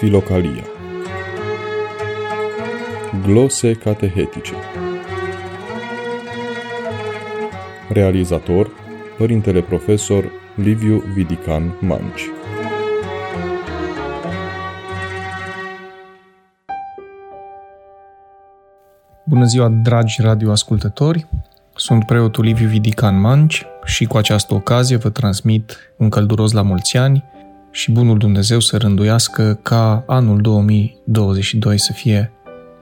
Filocalia Glose catehetice. Realizator Părintele Profesor Liviu Vidican Manci. Bună ziua, dragi radioascultători! Sunt preotul Liviu Vidican Manci și cu această ocazie vă transmit un călduros la mulți ani și bunul Dumnezeu să rânduiască ca anul 2022 să fie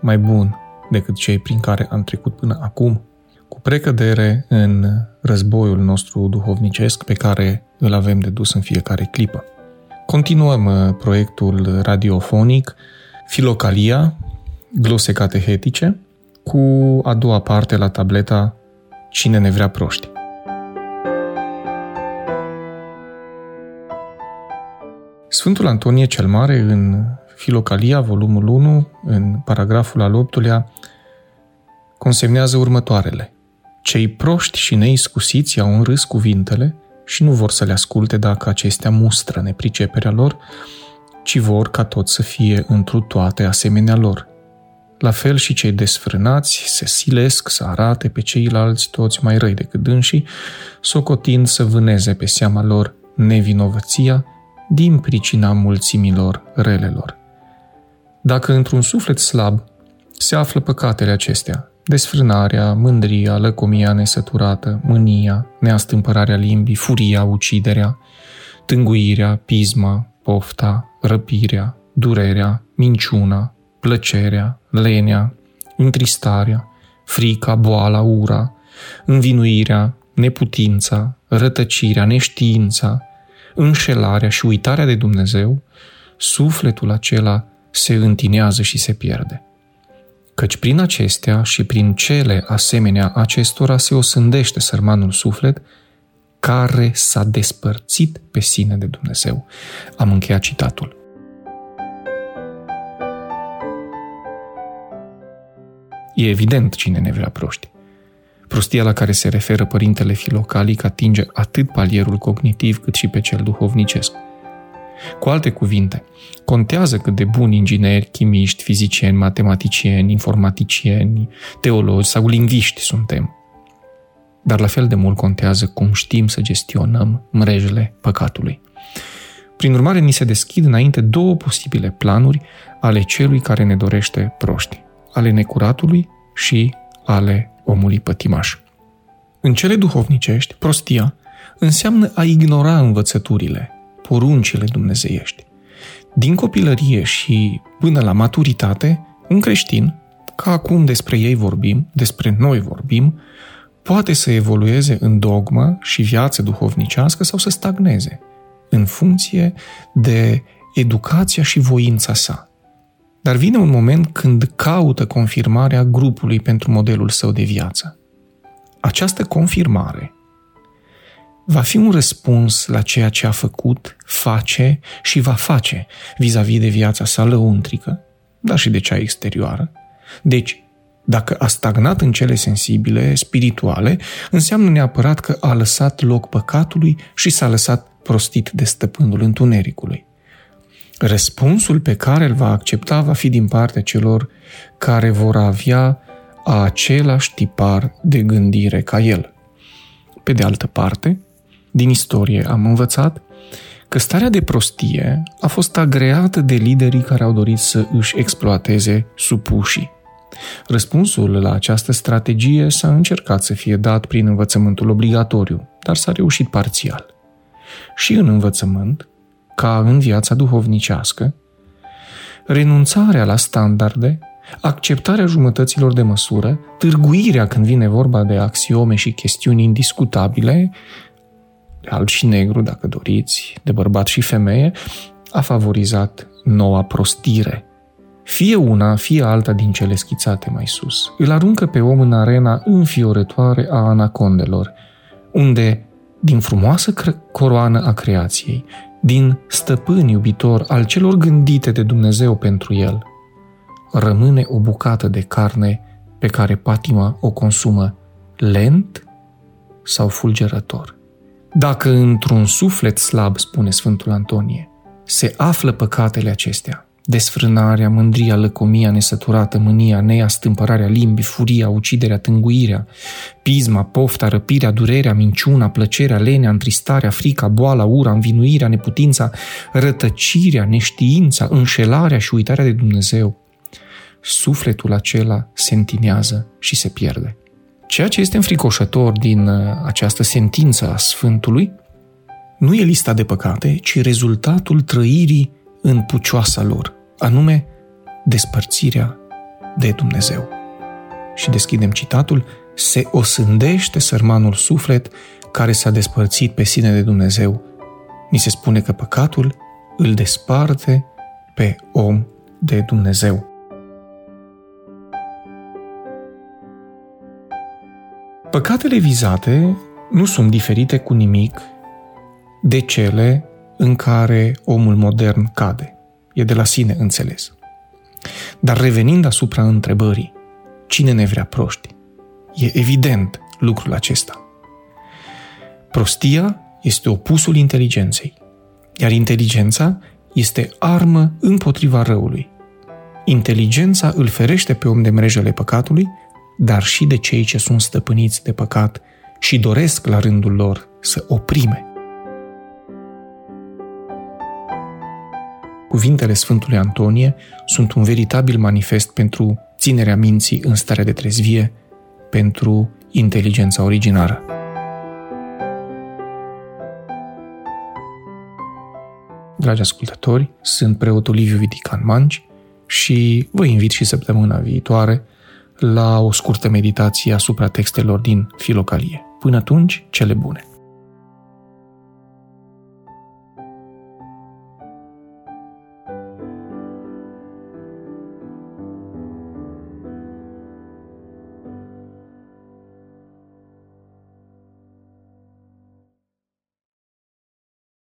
mai bun decât cei prin care am trecut până acum, cu precădere în războiul nostru duhovnicesc pe care îl avem de dus în fiecare clipă. Continuăm uh, proiectul radiofonic Filocalia, glose catehetice, cu a doua parte la tableta Cine ne vrea proști. Sfântul Antonie cel Mare, în Filocalia, volumul 1, în paragraful al 8-lea, consemnează următoarele. Cei proști și neiscusiți au în râs cuvintele și nu vor să le asculte dacă acestea mustră nepriceperea lor, ci vor ca tot să fie întru toate asemenea lor. La fel și cei desfrânați se silesc să arate pe ceilalți toți mai răi decât dânsii, socotind să vâneze pe seama lor nevinovăția din pricina mulțimilor relelor. Dacă într-un suflet slab se află păcatele acestea, desfrânarea, mândria, lăcomia nesăturată, mânia, neastâmpărarea limbii, furia, uciderea, tânguirea, pisma, pofta, răpirea, durerea, minciuna, plăcerea, lenea, întristarea, frica, boala, ura, învinuirea, neputința, rătăcirea, neștiința, înșelarea și uitarea de Dumnezeu, sufletul acela se întinează și se pierde. Căci prin acestea și prin cele asemenea acestora se osândește sărmanul suflet care s-a despărțit pe sine de Dumnezeu. Am încheiat citatul. E evident cine ne vrea proști. Prostia la care se referă părintele Filocalic atinge atât palierul cognitiv cât și pe cel duhovnicesc. Cu alte cuvinte, contează cât de buni ingineri, chimiști, fizicieni, matematicieni, informaticieni, teologi sau lingviști suntem. Dar la fel de mult contează cum știm să gestionăm mrejele păcatului. Prin urmare, ni se deschid înainte două posibile planuri ale celui care ne dorește proști, ale necuratului și ale omului pătimaș. În cele duhovnicești, prostia înseamnă a ignora învățăturile, poruncile dumnezeiești. Din copilărie și până la maturitate, un creștin, ca acum despre ei vorbim, despre noi vorbim, poate să evolueze în dogmă și viață duhovnicească sau să stagneze, în funcție de educația și voința sa. Dar vine un moment când caută confirmarea grupului pentru modelul său de viață. Această confirmare va fi un răspuns la ceea ce a făcut, face și va face vis-a-vis de viața sa lăuntrică, dar și de cea exterioară. Deci, dacă a stagnat în cele sensibile, spirituale, înseamnă neapărat că a lăsat loc păcatului și s-a lăsat prostit de stăpânul întunericului. Răspunsul pe care îl va accepta va fi din partea celor care vor avea același tipar de gândire ca el. Pe de altă parte, din istorie am învățat că starea de prostie a fost agreată de liderii care au dorit să își exploateze supușii. Răspunsul la această strategie s-a încercat să fie dat prin învățământul obligatoriu, dar s-a reușit parțial. Și în învățământ, ca în viața duhovnicească, renunțarea la standarde, acceptarea jumătăților de măsură, târguirea când vine vorba de axiome și chestiuni indiscutabile, alb și negru, dacă doriți, de bărbat și femeie, a favorizat noua prostire. Fie una, fie alta din cele schițate mai sus. Îl aruncă pe om în arena înfiorătoare a anacondelor, unde, din frumoasă coroană a creației, din stăpân iubitor al celor gândite de Dumnezeu pentru el, rămâne o bucată de carne pe care patima o consumă lent sau fulgerător. Dacă într-un suflet slab, spune Sfântul Antonie, se află păcatele acestea, desfrânarea, mândria, lăcomia, nesăturată, mânia, neia, stâmpărarea limbii, furia, uciderea, tânguirea, pisma, pofta, răpirea, durerea, minciuna, plăcerea, lenea, întristarea, frica, boala, ura, învinuirea, neputința, rătăcirea, neștiința, înșelarea și uitarea de Dumnezeu. Sufletul acela se întinează și se pierde. Ceea ce este înfricoșător din uh, această sentință a Sfântului nu e lista de păcate, ci rezultatul trăirii în pucioasa lor, anume despărțirea de Dumnezeu. Și deschidem citatul, se osândește sărmanul suflet care s-a despărțit pe sine de Dumnezeu. Ni se spune că păcatul îl desparte pe om de Dumnezeu. Păcatele vizate nu sunt diferite cu nimic de cele în care omul modern cade. E de la sine înțeles. Dar revenind asupra întrebării, cine ne vrea proști? E evident lucrul acesta. Prostia este opusul inteligenței, iar inteligența este armă împotriva răului. Inteligența îl ferește pe om de mrejele păcatului, dar și de cei ce sunt stăpâniți de păcat și doresc la rândul lor să oprime Cuvintele Sfântului Antonie sunt un veritabil manifest pentru ținerea minții în stare de trezvie, pentru inteligența originară. Dragi ascultători, sunt preotul Liviu Vidican Manci și vă invit și săptămâna viitoare la o scurtă meditație asupra textelor din Filocalie. Până atunci, cele bune!